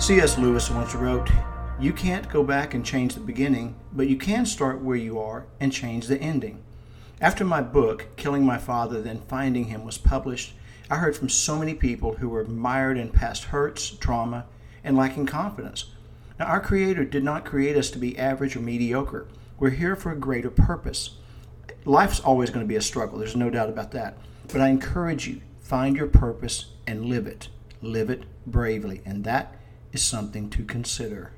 C.S. Lewis once wrote, You can't go back and change the beginning, but you can start where you are and change the ending. After my book, Killing My Father, Then Finding Him, was published, I heard from so many people who were mired in past hurts, trauma, and lacking confidence. Now, our Creator did not create us to be average or mediocre. We're here for a greater purpose. Life's always going to be a struggle, there's no doubt about that. But I encourage you, find your purpose and live it. Live it bravely. And that is something to consider.